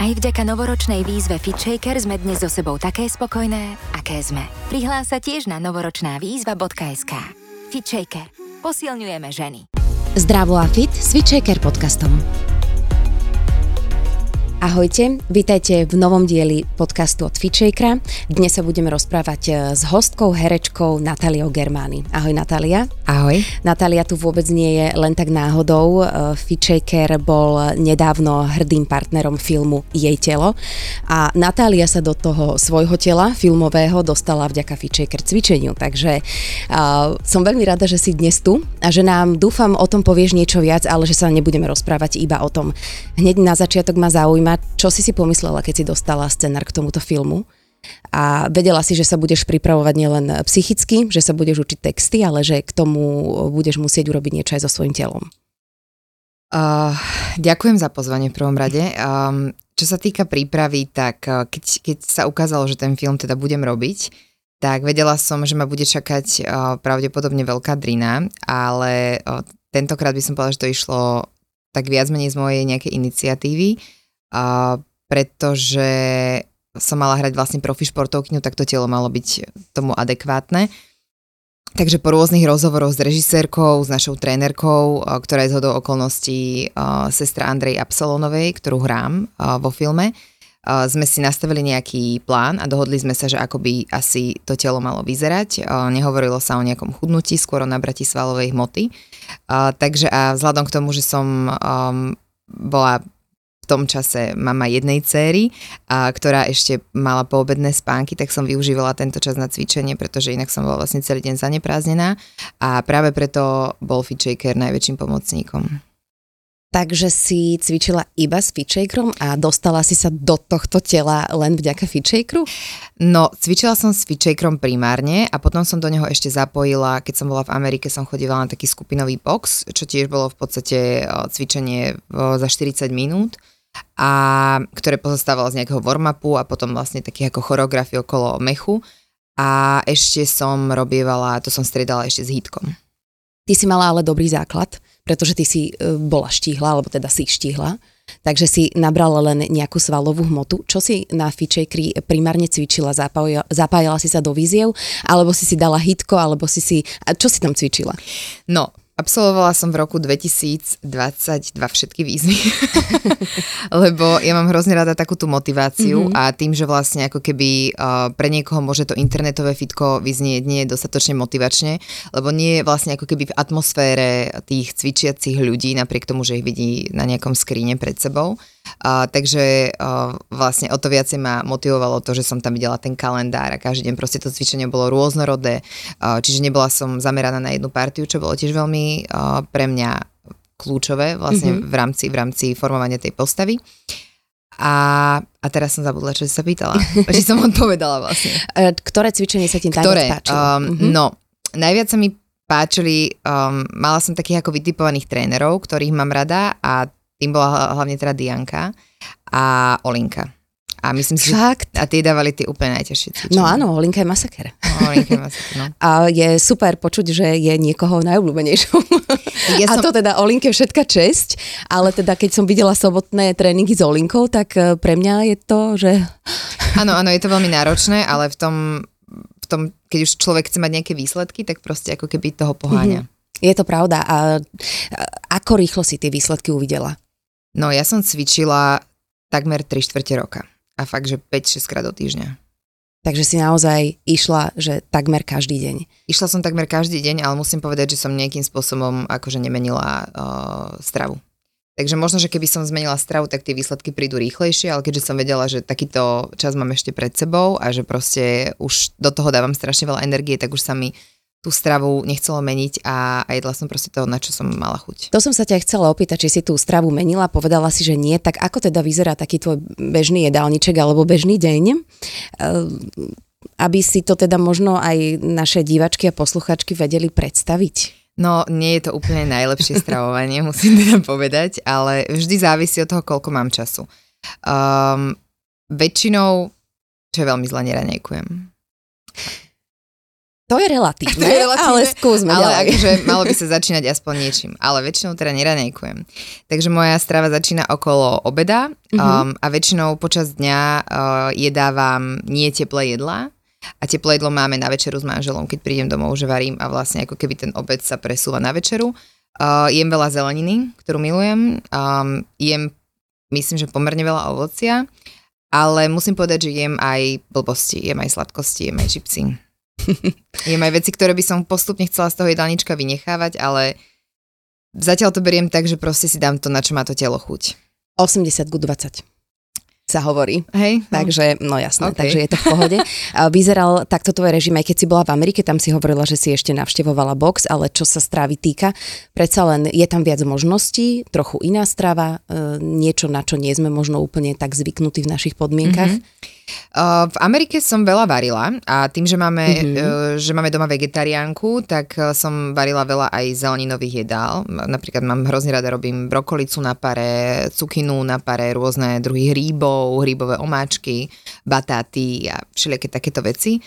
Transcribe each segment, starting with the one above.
Aj vďaka novoročnej výzve FitShaker sme dnes so sebou také spokojné, aké sme. Prihlás sa tiež na novoročná výzva.sk. FitShaker. Posilňujeme ženy. Zdravo a fit s FitShaker podcastom. Ahojte, vítajte v novom dieli podcastu od Fitshakera. Dnes sa budeme rozprávať e, s hostkou, herečkou Natáliou Germány. Ahoj Natália. Ahoj. Natália tu vôbec nie je len tak náhodou. E, Fitchaker bol nedávno hrdým partnerom filmu Jej telo a Natália sa do toho svojho tela filmového dostala vďaka Fitchaker cvičeniu. Takže uh, som veľmi rada, že si dnes tu a že nám dúfam o tom povieš niečo viac, ale že sa nebudeme rozprávať iba o tom. Hneď na začiatok ma zaujíma, zaujíma, čo si si pomyslela, keď si dostala scenár k tomuto filmu a vedela si, že sa budeš pripravovať nielen psychicky, že sa budeš učiť texty, ale že k tomu budeš musieť urobiť niečo aj so svojím telom. Uh, ďakujem za pozvanie v prvom rade. Um, čo sa týka prípravy, tak keď, keď sa ukázalo, že ten film teda budem robiť, tak vedela som, že ma bude čakať uh, pravdepodobne veľká drina, ale uh, tentokrát by som povedala, že to išlo tak viac menej z mojej nejakej iniciatívy a pretože som mala hrať vlastne profi športovkyňu, tak to telo malo byť tomu adekvátne. Takže po rôznych rozhovoroch s režisérkou, s našou trénerkou, ktorá je zhodou okolností sestra Andrej Absolonovej, ktorú hrám vo filme, sme si nastavili nejaký plán a dohodli sme sa, že ako by asi to telo malo vyzerať. Nehovorilo sa o nejakom chudnutí, skôr o nabrati svalovej hmoty. Takže a vzhľadom k tomu, že som bola tom čase mama jednej céry, a, ktorá ešte mala poobedné spánky, tak som využívala tento čas na cvičenie, pretože inak som bola vlastne celý deň zaneprázdnená a práve preto bol FitShaker najväčším pomocníkom. Takže si cvičila iba s FitShakerom a dostala si sa do tohto tela len vďaka FitShakeru? No, cvičila som s FitShakerom primárne a potom som do neho ešte zapojila, keď som bola v Amerike, som chodila na taký skupinový box, čo tiež bolo v podstate cvičenie za 40 minút a ktoré pozostávalo z nejakého warm-upu a potom vlastne takých ako choreografie okolo mechu a ešte som robievala, to som striedala ešte s hítkom. Ty si mala ale dobrý základ, pretože ty si e, bola štíhla, alebo teda si štíhla, takže si nabrala len nejakú svalovú hmotu. Čo si na fičekri primárne cvičila? Zapájala, zapájala si sa do víziev, alebo si si dala hitko, alebo si si... Čo si tam cvičila? No, Absolvovala som v roku 2022 všetky výzvy, lebo ja mám hrozne rada takú tú motiváciu mm-hmm. a tým, že vlastne ako keby uh, pre niekoho môže to internetové fitko vyznieť nie dostatočne motivačne, lebo nie je vlastne ako keby v atmosfére tých cvičiacich ľudí, napriek tomu, že ich vidí na nejakom skríne pred sebou. Takže uh, vlastne o to viacej ma motivovalo to, že som tam videla ten kalendár a každý deň proste to cvičenie bolo rôznorodé, uh, čiže nebola som zameraná na jednu partiu, čo bolo tiež veľmi uh, pre mňa kľúčové vlastne mm-hmm. v, rámci, v rámci formovania tej postavy. A, a teraz som zabudla, čo si sa pýtala. Či som odpovedala vlastne. Ktoré cvičenie sa ti Ktoré? páčilo? Um, mm-hmm. No, najviac sa mi páčili, um, mala som takých ako vytipovaných trénerov, ktorých mám rada a tým bola hlavne teda Dianka a Olinka. A myslím si, Fakt? a tie dávali tie úplne najťažšie cvičenia. No áno, Olinka je masaker. No, Olinka je masaker, no. A je super počuť, že je niekoho najobľúbenejšou. Ja a som... to teda Olinke všetka česť, ale teda keď som videla sobotné tréningy s Olinkou, tak e, pre mňa je to, že... Áno, áno, je to veľmi náročné, ale v tom, v tom, keď už človek chce mať nejaké výsledky, tak proste ako keby toho poháňa. Mm-hmm. Je to pravda. A ako rýchlo si tie výsledky uvidela? No ja som cvičila takmer 3 štvrte roka. A fakt, že 5-6 krát do týždňa. Takže si naozaj išla, že takmer každý deň. Išla som takmer každý deň, ale musím povedať, že som nejakým spôsobom akože nemenila uh, stravu. Takže možno, že keby som zmenila stravu, tak tie výsledky prídu rýchlejšie, ale keďže som vedela, že takýto čas mám ešte pred sebou a že proste už do toho dávam strašne veľa energie, tak už sa mi tú stravu nechcelo meniť a, a jedla som proste toho, na čo som mala chuť. To som sa ťa chcela opýtať, či si tú stravu menila, povedala si, že nie, tak ako teda vyzerá taký tvoj bežný jedálniček alebo bežný deň? Ehm, aby si to teda možno aj naše divačky a posluchačky vedeli predstaviť. No, nie je to úplne najlepšie stravovanie, musím teda povedať, ale vždy závisí od toho, koľko mám času. Um, väčšinou, čo je veľmi zle, neranejkujem. To je relatívne, To je relatívne, ale skúsme ale akože malo by sa začínať aspoň niečím. Ale väčšinou teda neranejkujem. Takže moja strava začína okolo obeda Mhm. um, a väčšinou počas dňa uh, jedávam nie teplé jedlá. A teplé jedlo máme na večeru s manželom, keď prídem domov, že varím a vlastne ako keby ten obed sa presúva na večeru. Uh, jem veľa zeleniny, ktorú milujem. Um, jem, myslím, že pomerne veľa ovocia. Ale musím povedať, že jem aj blbosti, jem aj sladkosti, jem aj čipsy. Jem aj veci, ktoré by som postupne chcela z toho jedálnička vynechávať, ale zatiaľ to beriem tak, že proste si dám to, na čo má to telo chuť. 80 ku 20 sa hovorí. Hej? No. Takže, no jasné, OK. takže je to v pohode. Vyzeral takto tvoj režim, aj keď si bola v Amerike, tam si hovorila, že si ešte navštevovala box, ale čo sa strávy týka, predsa len je tam viac možností, trochu iná strava, e, niečo, na čo nie sme možno úplne tak zvyknutí v našich podmienkach. Mhm. V Amerike som veľa varila a tým, že máme, Mhm. mm-hmm. že máme doma vegetariánku, tak uh, som varila veľa aj zeleninových jedál. Napríklad mám hrozne rada, robím brokolicu na pare, cukinu na pare, rôzne druhy hríbov, hríbové omáčky, batáty a všelijaké takéto veci.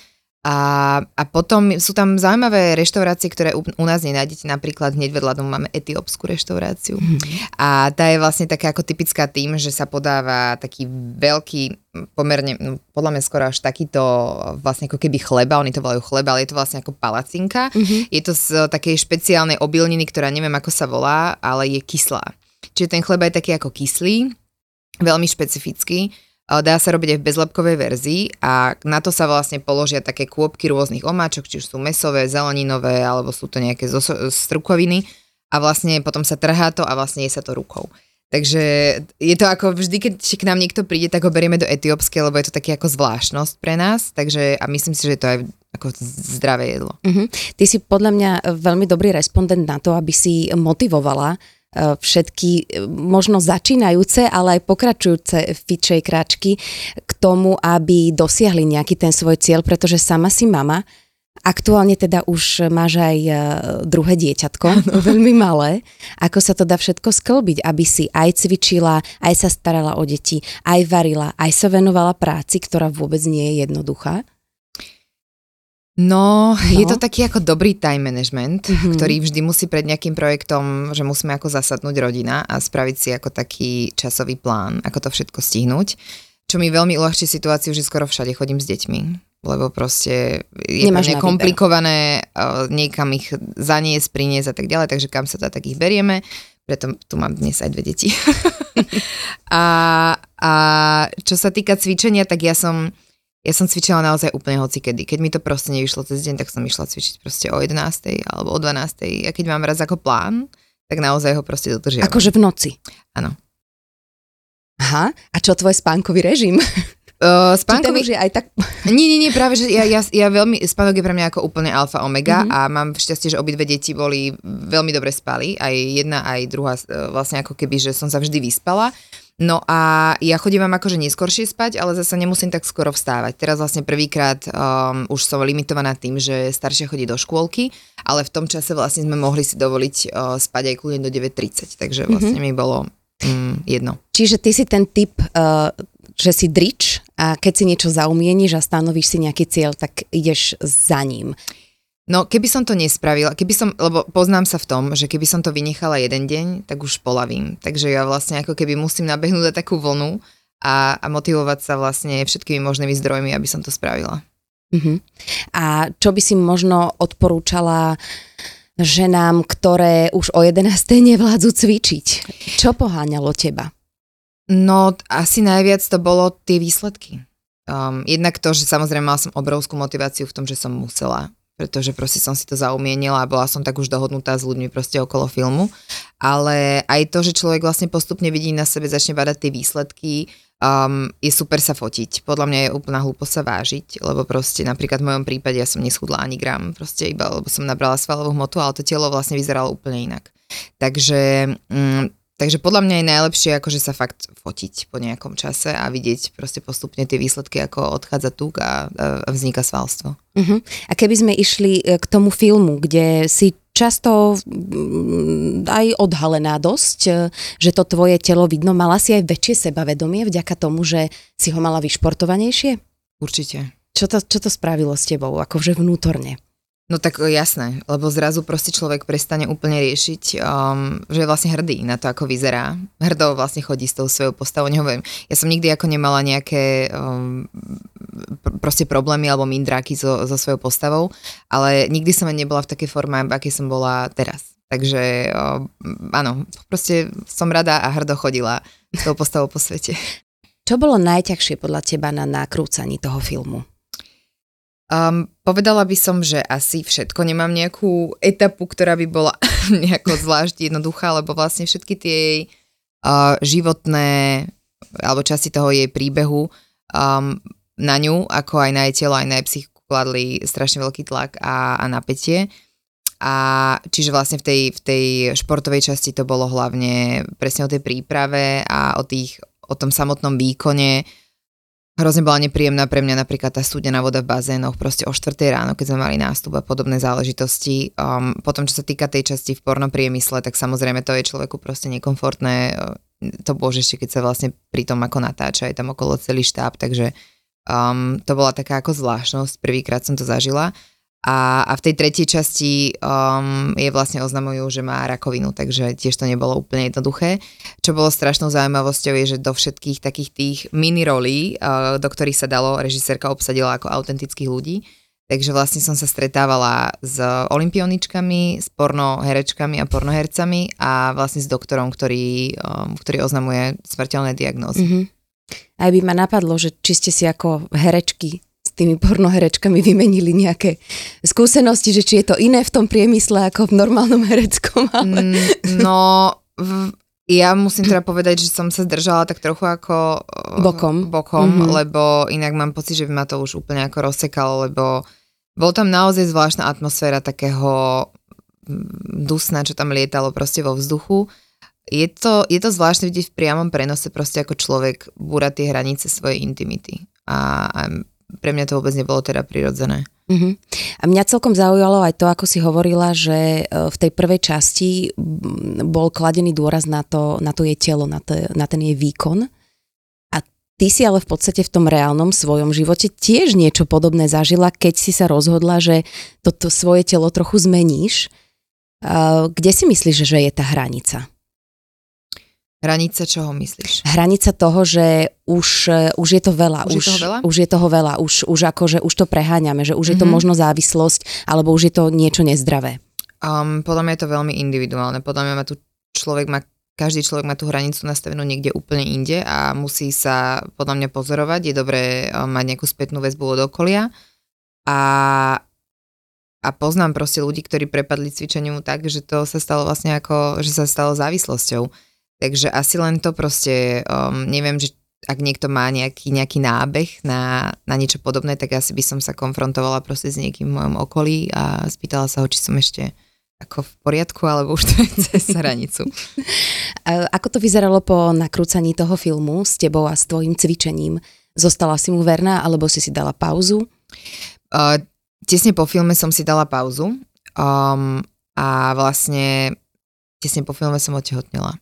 A, a potom sú tam zaujímavé reštaurácie, ktoré u, u nás nenájdete. Napríklad hneď vedľa domu máme etiópsku reštauráciu. A tá je vlastne taká ako typická tým, že sa podáva taký veľký, pomerne, no, podľa mňa skoro až takýto vlastne ako keby chleba, oni to volajú chleba, ale je to vlastne ako palacinka. Je to z takej špeciálnej obilniny, ktorá neviem ako sa volá, ale je kyslá. Čiže ten chleba je taký ako kyslý, veľmi špecifický. Dá sa robiť aj v bezlepkovej verzii a na to sa vlastne položia také kôpky rôznych omáčok, či už sú mesové, zeleninové, alebo sú to nejaké zo, strukoviny a vlastne potom sa trhá to a vlastne je sa to rukou. Takže je to ako vždy, keď k nám niekto príde, tak ho berieme do etiópskej, lebo je to také ako zvláštnosť pre nás. Takže a myslím si, že to je ako zdravé jedlo. Mhm. Ty si podľa mňa veľmi dobrý respondent na to, aby si motivovala všetky e, možno začínajúce, ale aj pokračujúce fitšejkračky k tomu, aby dosiahli nejaký ten svoj cieľ, pretože sama si mama, Aktuálne teda už máš aj e, druhé dieťatko, veľmi malé. Ako sa to dá všetko sklbiť, aby si aj cvičila, aj sa starala o deti, aj varila, aj sa venovala práci, ktorá vôbec nie je jednoduchá? No, No. je to taký ako dobrý time management, Mhm. mm-hmm. ktorý vždy musí pred nejakým projektom, že musíme ako zasadnúť rodina a spraviť si ako taký časový plán, ako to všetko stihnúť. Čo mi veľmi uľahčí situáciu, že skoro všade chodím s deťmi, lebo proste je Nemáš pre mňa na výber. komplikované uh, niekam ich zaniesť, priniesť a tak ďalej, takže kam sa dá, tak ich berieme. Preto tu mám dnes aj dve deti. a, a čo sa týka cvičenia, tak ja som ja som cvičila naozaj úplne hocikedy. Keď mi to proste nevyšlo cez deň, tak som išla cvičiť proste o 11. alebo o 12. A keď mám raz ako plán, tak naozaj ho proste dodržiavam. Akože v noci? Áno. Aha, a čo tvoj spánkový režim? Uh, spánkový... už je aj tak... Nie, nie, nie, práve, že ja, ja, ja veľmi, spánok je pre mňa ako úplne alfa omega Mhm. mm-hmm. a mám šťastie, že obidve deti boli veľmi dobre spali, aj jedna, aj druhá, e, vlastne ako keby, že som sa vždy vyspala. No a ja chodím vám akože neskôršie spať, ale zase nemusím tak skoro vstávať. Teraz vlastne prvýkrát um, už som limitovaná tým, že staršia chodí do škôlky, ale v tom čase vlastne sme mohli si dovoliť uh, spať aj kľudne do 9.30, takže vlastne mm-hmm. mi bolo mm, jedno. Čiže ty si ten typ, uh, že si drič a keď si niečo zaumieníš a stanovíš si nejaký cieľ, tak ideš za ním. No, keby som to nespravila, keby som, lebo poznám sa v tom, že keby som to vynechala jeden deň, tak už polavím. Takže ja vlastne ako keby musím nabehnúť na takú vlnu a, a motivovať sa vlastne všetkými možnými zdrojmi, aby som to spravila. Uh-huh. A čo by si možno odporúčala ženám, ktoré už o 11. nevládzu cvičiť? Čo poháňalo teba? No, asi najviac to bolo tie výsledky. Um, jednak to, že samozrejme mala som obrovskú motiváciu v tom, že som musela, pretože proste som si to zaumienila a bola som tak už dohodnutá s ľuďmi proste okolo filmu. Ale aj to, že človek vlastne postupne vidí na sebe, začne badať tie výsledky, um, je super sa fotiť. Podľa mňa je úplná hlúpo sa vážiť, lebo proste napríklad v mojom prípade ja som neschudla ani gram, proste iba, lebo som nabrala svalovú hmotu, ale to telo vlastne vyzeralo úplne inak. Takže mm, Takže podľa mňa je najlepšie akože sa fakt fotiť po nejakom čase a vidieť proste postupne tie výsledky, ako odchádza tuk a, a vzniká svalstvo. Uh-huh. A keby sme išli e, k tomu filmu, kde si často aj odhalená dosť, e, že to tvoje telo vidno, mala si aj väčšie sebavedomie vďaka tomu, že si ho mala vyšportovanejšie? Určite. Čo to, čo to spravilo s tebou, akože vnútorne? No tak jasné, lebo zrazu proste človek prestane úplne riešiť, um, že je vlastne hrdý na to, ako vyzerá. Hrdo vlastne chodí s tou svojou postavou, nehoviem. Ja som nikdy ako nemala nejaké um, proste problémy alebo mindráky so, so svojou postavou, ale nikdy som nebola v takej forme, aké som bola teraz. Takže um, áno, proste som rada a hrdo chodila s tou postavou po svete. Čo bolo najťažšie podľa teba na nakrúcaní toho filmu? Um, povedala by som, že asi všetko. Nemám nejakú etapu, ktorá by bola nejako zvlášť jednoduchá, lebo vlastne všetky tie jej uh, životné alebo časti toho jej príbehu um, na ňu, ako aj na jej telo, aj na jej psychiku kladli strašne veľký tlak a, a napätie. A čiže vlastne v tej, v tej športovej časti to bolo hlavne presne o tej príprave a o, tých, o tom samotnom výkone, Hrozne bola nepríjemná pre mňa napríklad tá studená voda v bazénoch, proste o 4 ráno, keď sme mali nástup a podobné záležitosti. Um, potom, čo sa týka tej časti v pornopriemysle, tak samozrejme to je človeku proste nekomfortné. To bože ešte, keď sa vlastne pri tom ako natáča, je tam okolo celý štáb, takže um, to bola taká ako zvláštnosť, prvýkrát som to zažila. A, a v tej tretej časti um, je vlastne oznamujú, že má rakovinu, takže tiež to nebolo úplne jednoduché. Čo bolo strašnou zaujímavosťou je, že do všetkých takých tých mini rolí, uh, do ktorých sa dalo, režisérka obsadila ako autentických ľudí. Takže vlastne som sa stretávala s olimpioničkami, s pornoherečkami a pornohercami a vlastne s doktorom, ktorý, um, ktorý oznamuje smrteľné diagnózy. Mm-hmm. Aj by ma napadlo, že či ste si ako herečky tými pornoherečkami vymenili nejaké skúsenosti, že či je to iné v tom priemysle ako v normálnom hereckom. Ale... Mm, no, ja musím teda povedať, že som sa zdržala tak trochu ako bokom, bokom mm-hmm. lebo inak mám pocit, že by ma to už úplne ako rozsekalo, lebo bol tam naozaj zvláštna atmosféra takého mm, dusna, čo tam lietalo proste vo vzduchu. Je to, je to zvláštne vidieť v priamom prenose proste ako človek búra tie hranice svojej intimity. A, a pre mňa to vôbec nebolo teda prirodzené. Uh-huh. A mňa celkom zaujalo aj to, ako si hovorila, že e, v tej prvej časti bol kladený dôraz na to, na to jej telo, na, to, na ten jej výkon. A ty si ale v podstate v tom reálnom svojom živote tiež niečo podobné zažila, keď si sa rozhodla, že toto svoje telo trochu zmeníš. Kde si myslíš, že je tá hranica? Hranica čoho myslíš? Hranica toho, že už, už je to veľa. Už, už, je toho veľa? Už je toho veľa. Už, už že už to preháňame, že už mm-hmm. je to mhm. možno závislosť, alebo už je to niečo nezdravé. Um, podľa mňa je to veľmi individuálne. Podľa mňa má tu človek má, každý človek má tú hranicu nastavenú niekde úplne inde a musí sa podľa mňa pozorovať. Je dobré um, mať nejakú spätnú väzbu od okolia a a poznám proste ľudí, ktorí prepadli cvičeniu tak, že to sa stalo vlastne ako, že sa stalo závislosťou. Takže asi len to proste, um, neviem, že ak niekto má nejaký, nejaký nábeh na, na niečo podobné, tak asi by som sa konfrontovala proste s niekým v mojom okolí a spýtala sa ho, či som ešte ako v poriadku, alebo už to je cez hranicu. Ako to vyzeralo po nakrúcaní toho filmu s tebou a s tvojim cvičením? Zostala si mu verná, alebo si si dala pauzu? Uh, tesne po filme som si dala pauzu um, a vlastne tesne po filme som otehotnela.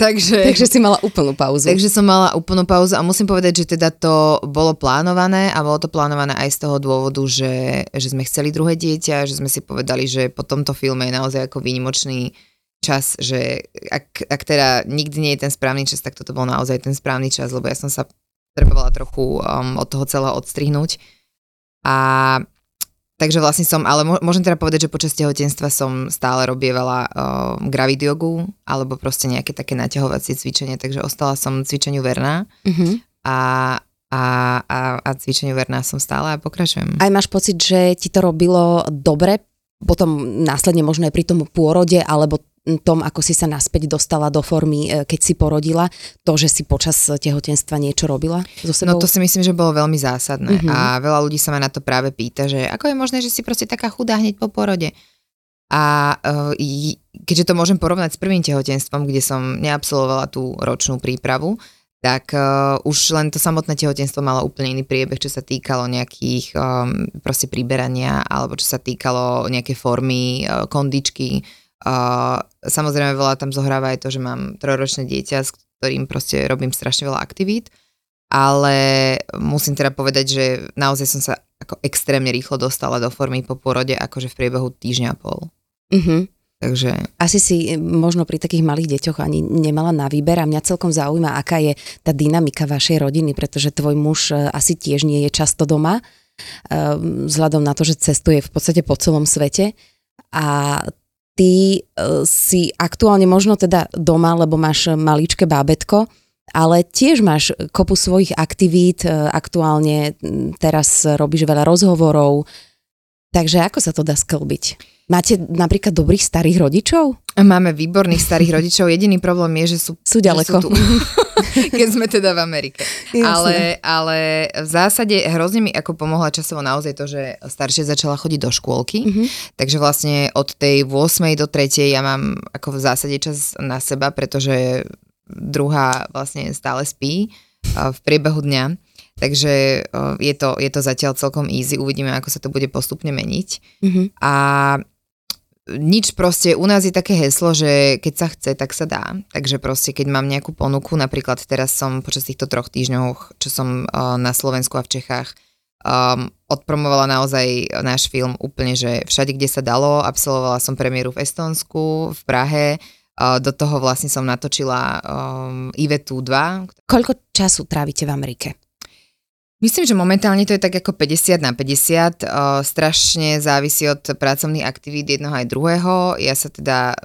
Takže, takže si mala úplnú pauzu. Takže som mala úplnú pauzu a musím povedať, že teda to bolo plánované a bolo to plánované aj z toho dôvodu, že, že sme chceli druhé dieťa, že sme si povedali, že po tomto filme je naozaj ako výnimočný čas, že ak, ak teda nikdy nie je ten správny čas, tak toto bol naozaj ten správny čas, lebo ja som sa trebovala trochu um, od toho celého odstrihnúť. A Takže vlastne som, ale môžem teda povedať, že počas tehotenstva som stále robievala uh, gravid jogu alebo proste nejaké také naťahovacie cvičenie, takže ostala som cvičeniu verná uh-huh. a, a, a, a cvičeniu verná som stále a pokračujem. Aj máš pocit, že ti to robilo dobre potom následne možno aj pri tom pôrode alebo tom, ako si sa naspäť dostala do formy, e, keď si porodila, to, že si počas tehotenstva niečo robila so sebou? No to si myslím, že bolo veľmi zásadné mm-hmm. a veľa ľudí sa ma na to práve pýta, že ako je možné, že si proste taká chudá hneď po porode. A uh, keďže to môžem porovnať s prvým tehotenstvom, kde som neabsolvovala tú ročnú prípravu, tak uh, už len to samotné tehotenstvo malo úplne iný priebeh, čo sa týkalo nejakých um, proste priberania alebo čo sa týkalo nejaké formy, uh, kondičky, Uh, samozrejme veľa tam zohráva aj to, že mám trojročné dieťa, s ktorým proste robím strašne veľa aktivít, ale musím teda povedať, že naozaj som sa ako extrémne rýchlo dostala do formy po porode, akože v priebehu týždňa a pol. Uh-huh. Takže... Asi si možno pri takých malých deťoch ani nemala na výber a mňa celkom zaujíma, aká je tá dynamika vašej rodiny, pretože tvoj muž e, asi tiež nie je často doma, e, vzhľadom na to, že cestuje v podstate po celom svete a ty e, si aktuálne možno teda doma, lebo máš maličké bábetko, ale tiež máš kopu svojich aktivít, aktuálne teraz robíš veľa rozhovorov, takže ako sa to dá sklbiť? Máte napríklad dobrých starých rodičov? Máme výborných starých rodičov. Jediný problém je, že sú, sú ďaleko. Že sú tu, keď sme teda v Amerike. Ale, ale v zásade hrozne mi ako pomohla časovo naozaj to, že staršia začala chodiť do škôlky. Mm-hmm. Takže vlastne od tej 8. do 3. ja mám ako v zásade čas na seba, pretože druhá vlastne stále spí v priebehu dňa. Takže je to, je to zatiaľ celkom easy, uvidíme, ako sa to bude postupne meniť. Mm-hmm. A nič proste, u nás je také heslo, že keď sa chce, tak sa dá. Takže proste, keď mám nejakú ponuku, napríklad teraz som počas týchto troch týždňov, čo som uh, na Slovensku a v Čechách, um, odpromovala naozaj náš film úplne, že všade, kde sa dalo, absolvovala som premiéru v Estonsku, v Prahe, uh, do toho vlastne som natočila um, Ivetu 2. Koľko času trávite v Amerike? Myslím, že momentálne to je tak ako 50 na 50. O, strašne závisí od pracovných aktivít jednoho aj druhého. Ja sa teda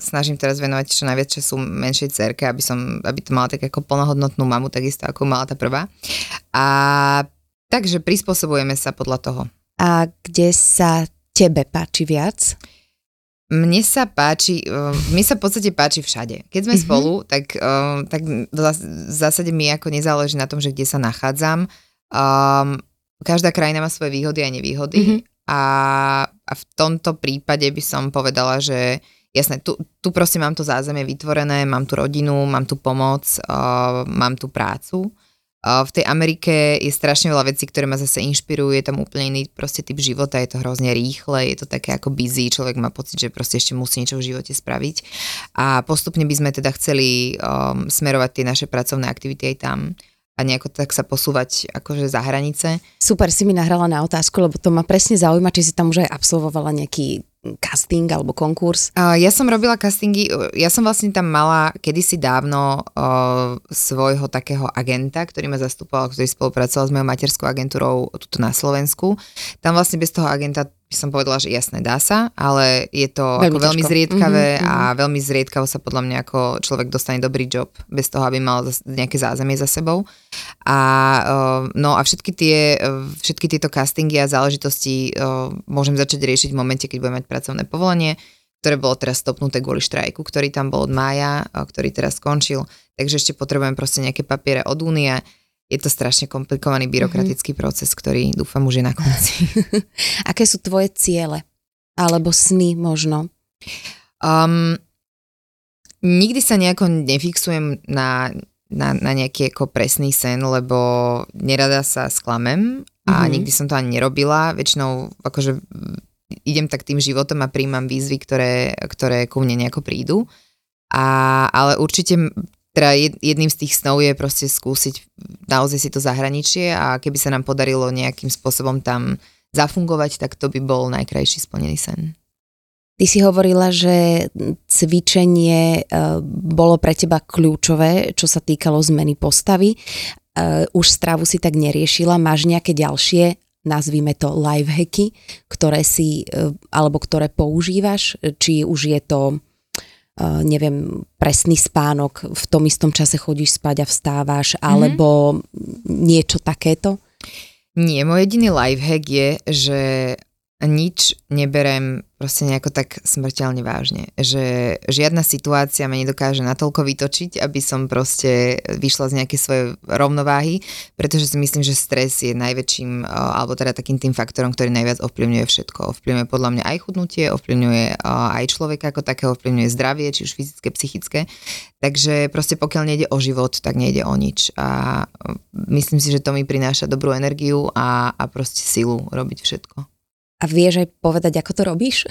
snažím teraz venovať čo najviac času menšej cerke, aby, som, aby to mala tak ako plnohodnotnú mamu, takisto ako mala tá prvá. A takže prispôsobujeme sa podľa toho. A kde sa tebe páči viac? Mne sa páči, mi sa v podstate páči všade. Keď sme mm-hmm. spolu, tak, tak v zásade mi ako nezáleží na tom, že kde sa nachádzam Um, každá krajina má svoje výhody a nevýhody mm-hmm. a, a v tomto prípade by som povedala, že jasné, tu, tu proste mám to zázemie vytvorené, mám tu rodinu, mám tu pomoc, uh, mám tu prácu. Uh, v tej Amerike je strašne veľa vecí, ktoré ma zase inšpirujú, je tam úplne iný proste typ života, je to hrozne rýchle, je to také ako busy, človek má pocit, že proste ešte musí niečo v živote spraviť. A postupne by sme teda chceli um, smerovať tie naše pracovné aktivity aj tam a nejako tak sa posúvať akože za hranice. Super si mi nahrala na otázku, lebo to ma presne zaujíma, či si tam už aj absolvovala nejaký casting alebo konkurs? Ja som robila castingy, ja som vlastne tam mala kedysi dávno uh, svojho takého agenta, ktorý ma zastupoval, ktorý spolupracoval s mojou materskou agentúrou tuto na Slovensku. Tam vlastne bez toho agenta by som povedala, že jasné, dá sa, ale je to veľmi, ako veľmi zriedkavé mm-hmm, a veľmi zriedkavo sa podľa mňa ako človek dostane dobrý job bez toho, aby mal nejaké zázemie za sebou. A no a všetky tie, všetky tieto castingy a záležitosti môžem začať riešiť v momente, keď budem mať pracovné povolenie, ktoré bolo teraz stopnuté kvôli štrajku, ktorý tam bol od mája, ktorý teraz skončil. Takže ešte potrebujem proste nejaké papiere od únie je to strašne komplikovaný byrokratický mm-hmm. proces, ktorý dúfam už je na konci. Aké sú tvoje ciele? Alebo sny možno? Um, nikdy sa nejako nefixujem na, na, na nejaký ako presný sen, lebo nerada sa sklamem a mm-hmm. nikdy som to ani nerobila. Väčšinou akože idem tak tým životom a príjmam výzvy, ktoré, ktoré ku mne nejako prídu. A, ale určite teda jedným z tých snov je proste skúsiť naozaj si to zahraničie a keby sa nám podarilo nejakým spôsobom tam zafungovať, tak to by bol najkrajší splnený sen. Ty si hovorila, že cvičenie e, bolo pre teba kľúčové, čo sa týkalo zmeny postavy. E, už stravu si tak neriešila. Máš nejaké ďalšie, nazvime to life hacky, ktoré si, e, alebo ktoré používaš? Či už je to neviem, presný spánok, v tom istom čase chodíš spať a vstávaš, alebo mm-hmm. niečo takéto? Nie, môj jediný lifehack je, že nič neberem proste nejako tak smrteľne vážne. Že žiadna situácia ma nedokáže natoľko vytočiť, aby som proste vyšla z nejakej svojej rovnováhy, pretože si myslím, že stres je najväčším, alebo teda takým tým faktorom, ktorý najviac ovplyvňuje všetko. Ovplyvňuje podľa mňa aj chudnutie, ovplyvňuje aj človeka ako také, ovplyvňuje zdravie, či už fyzické, psychické. Takže proste pokiaľ nejde o život, tak nejde o nič. A myslím si, že to mi prináša dobrú energiu a, a proste silu robiť všetko. A vieš aj povedať, ako to robíš?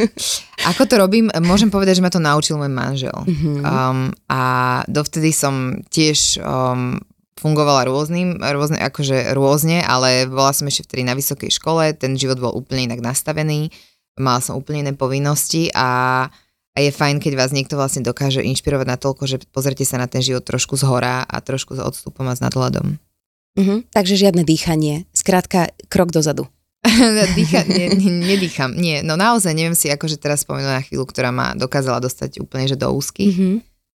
ako to robím? Môžem povedať, že ma to naučil môj manžel. Mm-hmm. Um, a dovtedy som tiež um, fungovala rôznym, rôzne, akože rôzne, ale bola som ešte vtedy na vysokej škole, ten život bol úplne inak nastavený, mala som úplne iné povinnosti a, a je fajn, keď vás niekto vlastne dokáže inšpirovať na toľko, že pozrite sa na ten život trošku z hora a trošku s odstupom a s nadhľadom. Uh-huh. Takže žiadne dýchanie, skrátka krok dozadu. Dýcha, nie, nedýcham, nie, no naozaj neviem si akože teraz spomenúť na chvíľu, ktorá ma dokázala dostať úplne že do úzkých. Mm-hmm.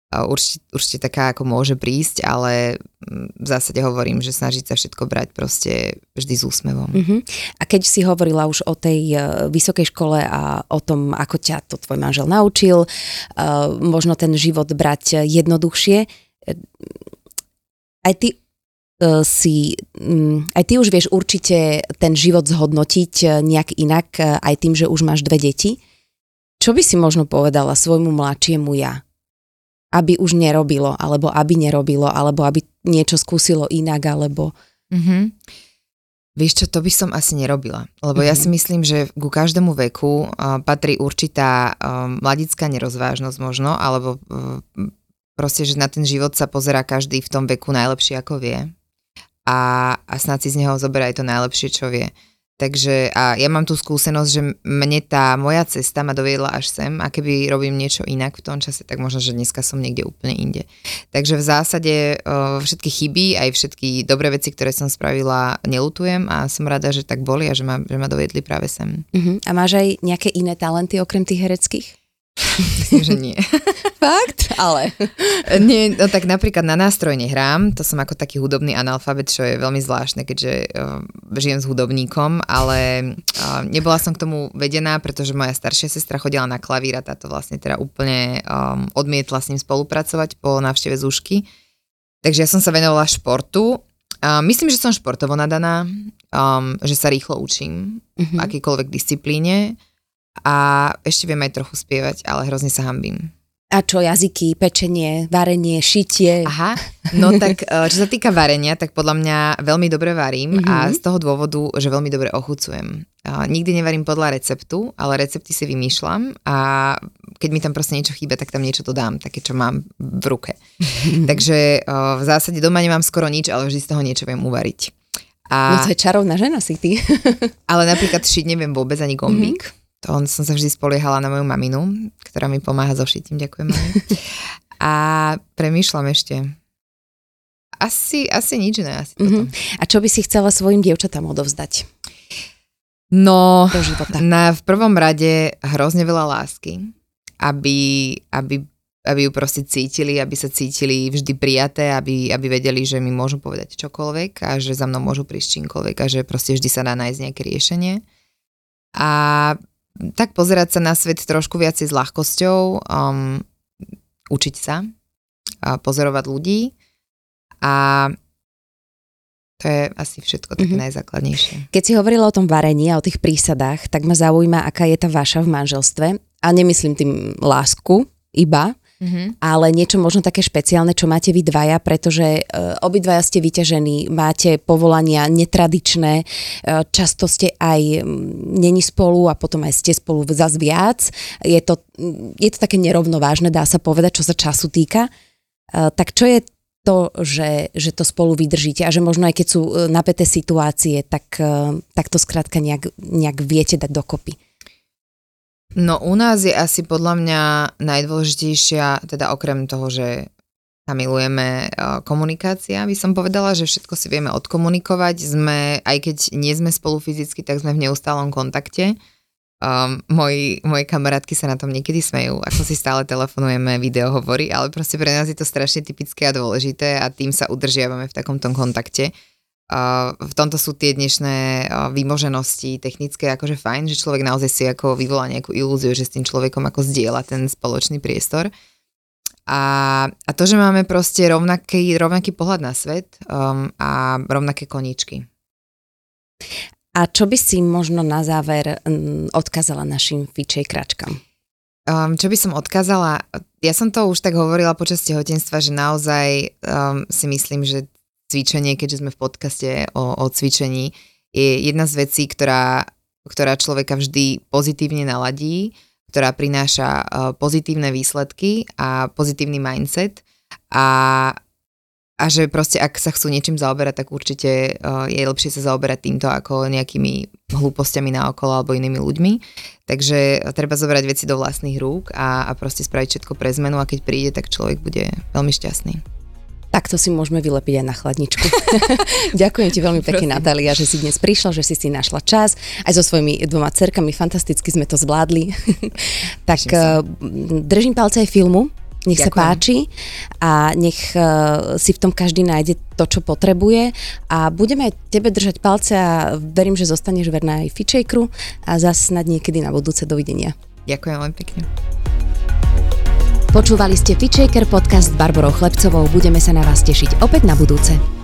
Určite, určite taká, ako môže prísť, ale mm, v zásade hovorím, že snažiť sa všetko brať proste vždy s úsmevom. Uh-huh. A keď si hovorila už o tej uh, vysokej škole a o tom, ako ťa to tvoj manžel naučil, uh, možno ten život brať jednoduchšie, aj ty si, um, aj ty už vieš určite ten život zhodnotiť nejak inak, uh, aj tým, že už máš dve deti. Čo by si možno povedala svojmu mladšiemu ja? aby už nerobilo, alebo aby nerobilo, alebo aby niečo skúsilo inak, alebo... Mm-hmm. Vieš čo, to by som asi nerobila, lebo mm-hmm. ja mhm. si myslím, že ku každému veku uh, patrí určitá uh, mladická nerozvážnosť možno, alebo uh, proste, že na ten život sa pozera každý v tom veku najlepšie, ako vie a, a snad si z neho zoberá aj to najlepšie, čo vie. Takže a ja mám tú skúsenosť, že mne tá moja cesta ma doviedla až sem a keby robím niečo inak v tom čase, tak možno, že dneska som niekde úplne inde. Takže v zásade všetky chyby, aj všetky dobré veci, ktoré som spravila, nelutujem a som rada, že tak boli a že ma, že ma doviedli práve sem. Uh-huh. A máš aj nejaké iné talenty okrem tých hereckých? Myslím, že nie. Fakt? Ale. Nie, no tak napríklad na nástroj nehrám, to som ako taký hudobný analfabet, čo je veľmi zvláštne, keďže uh, žijem s hudobníkom, ale uh, nebola som k tomu vedená, pretože moja staršia sestra chodila na klavír a táto vlastne teda úplne um, odmietla s ním spolupracovať po návšteve Zúšky. Takže ja som sa venovala športu. Uh, myslím, že som športovo nadaná, um, že sa rýchlo učím uh-huh. akýkoľvek disciplíne a ešte viem aj trochu spievať, ale hrozne sa hambím. A čo jazyky, pečenie, varenie, šitie? Aha, no tak e, čo sa týka varenia, tak podľa mňa veľmi dobre varím mm-hmm. a mhm. z toho dôvodu, že veľmi dobre ochucujem. Nikdy nevarím podľa receptu, ale recepty si vymýšľam a keď mi tam proste niečo chýba, tak tam niečo dodám, také, čo mám v ruke. Takže e, v zásade doma nemám skoro nič, ale vždy z toho niečo viem uvariť. A... No to je čarovná žena si ty. ale napríklad šiť neviem vôbec ani gombík. Mm-hmm to on som sa vždy spoliehala na moju maminu, ktorá mi pomáha so šitím, ďakujem mami. A premýšľam ešte. Asi, asi nič ne, asi mm-hmm. A čo by si chcela svojim dievčatám odovzdať? No, do života. Na, v prvom rade hrozne veľa lásky, aby, aby, aby ju proste cítili, aby sa cítili vždy prijaté, aby, aby vedeli, že mi môžu povedať čokoľvek a že za mnou môžu prísť čímkoľvek a že proste vždy sa dá nájsť nejaké riešenie. A tak pozerať sa na svet trošku viacej s ľahkosťou, um, učiť sa, a pozorovať ľudí a to je asi všetko také mm-hmm. najzákladnejšie. Keď si hovorila o tom varení a o tých prísadách, tak ma zaujíma, aká je tá vaša v manželstve. A nemyslím tým lásku iba, Mm-hmm. Ale niečo možno také špeciálne, čo máte vy dvaja, pretože uh, obidvaja ste vyťažení, máte povolania netradičné, uh, často ste aj um, není spolu a potom aj ste spolu zas viac. Je to, je to také nerovnovážne, dá sa povedať, čo sa času týka. Uh, tak čo je to, že, že to spolu vydržíte a že možno aj keď sú napäté situácie, tak, tak to skrátka nejak, nejak viete dať dokopy. No u nás je asi podľa mňa najdôležitejšia, teda okrem toho, že sa milujeme komunikácia, by som povedala, že všetko si vieme odkomunikovať. Sme, aj keď nie sme spolu fyzicky, tak sme v neustálom kontakte. Um, moji, moje kamarátky sa na tom niekedy smejú, ako si stále telefonujeme, video hovorí, ale proste pre nás je to strašne typické a dôležité a tým sa udržiavame v takomto kontakte v tomto sú tie dnešné výmoženosti technické akože fajn, že človek naozaj si ako vyvolá nejakú ilúziu, že s tým človekom ako zdieľa ten spoločný priestor. A, a to, že máme proste rovnaký, rovnaký pohľad na svet um, a rovnaké koničky. A čo by si možno na záver um, odkázala našim fičej kračkám? Um, čo by som odkázala? Ja som to už tak hovorila počas tehotenstva, že naozaj um, si myslím, že cvičenie, keďže sme v podcaste o, o cvičení, je jedna z vecí, ktorá, ktorá človeka vždy pozitívne naladí, ktorá prináša uh, pozitívne výsledky a pozitívny mindset a, a že proste ak sa chcú niečím zaoberať, tak určite uh, je lepšie sa zaoberať týmto ako nejakými hlúpostiami na okolo alebo inými ľuďmi. Takže treba zobrať veci do vlastných rúk a, a proste spraviť všetko pre zmenu a keď príde, tak človek bude veľmi šťastný. Takto si môžeme vylepiť aj na chladničku. Ďakujem ti veľmi pekne, Natália, že si dnes prišla, že si si našla čas. Aj so svojimi dvoma cerkami fantasticky sme to zvládli. tak držím palce aj filmu, nech Ďakujem. sa páči a nech uh, si v tom každý nájde to, čo potrebuje a budeme aj tebe držať palce a verím, že zostaneš verná aj Fitchakeru a zase snad niekedy na budúce dovidenia. Ďakujem veľmi pekne. Počúvali ste Fitchaker podcast s Barborou Chlebcovou. Budeme sa na vás tešiť opäť na budúce.